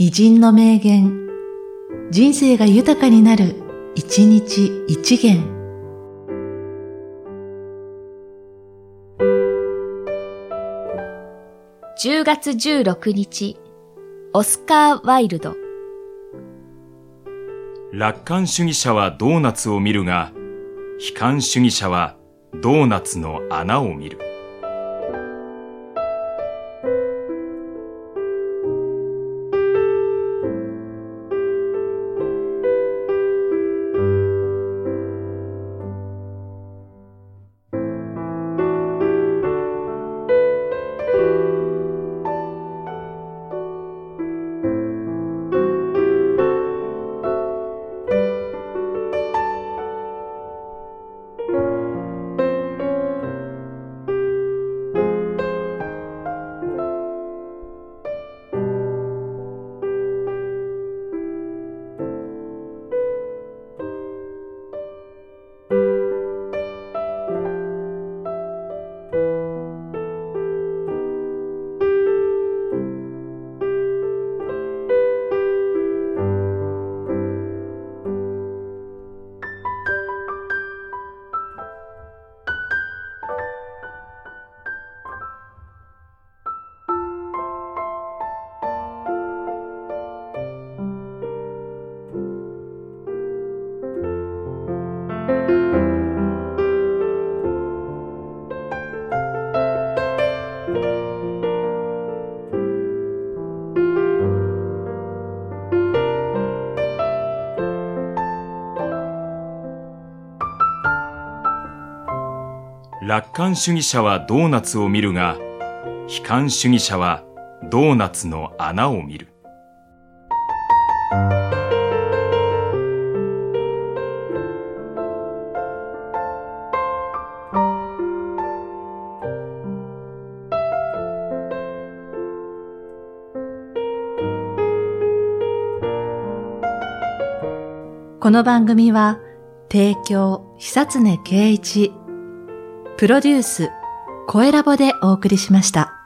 偉人の名言、人生が豊かになる、一日一元。10月16日、オスカー・ワイルド。楽観主義者はドーナツを見るが、悲観主義者はドーナツの穴を見る。楽観主義者はドーナツを見るが、悲観主義者はドーナツの穴を見る。この番組は、提供、久常圭一、プロデュース、声ラボでお送りしました。